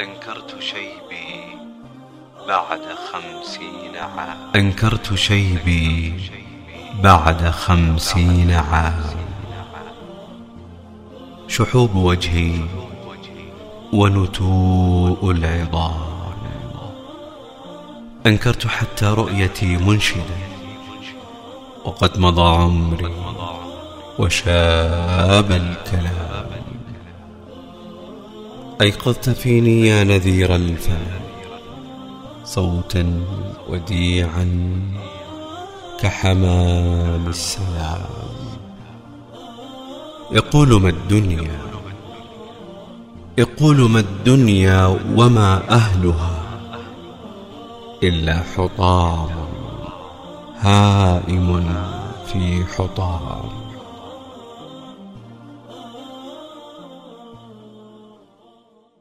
أنكرت شيبي بعد خمسين عام. أنكرت شيبي بعد خمسين عام. شحوب وجهي ونتوء العظام. أنكرت حتى رؤيتي منشدة وقد مضى عمري وشاب الكلام. أيقظت فيني يا نذير الفم صوتا وديعا كحمام السلام. يقول ما الدنيا يقول ما الدنيا وما أهلها إلا حطام هائم في حطام.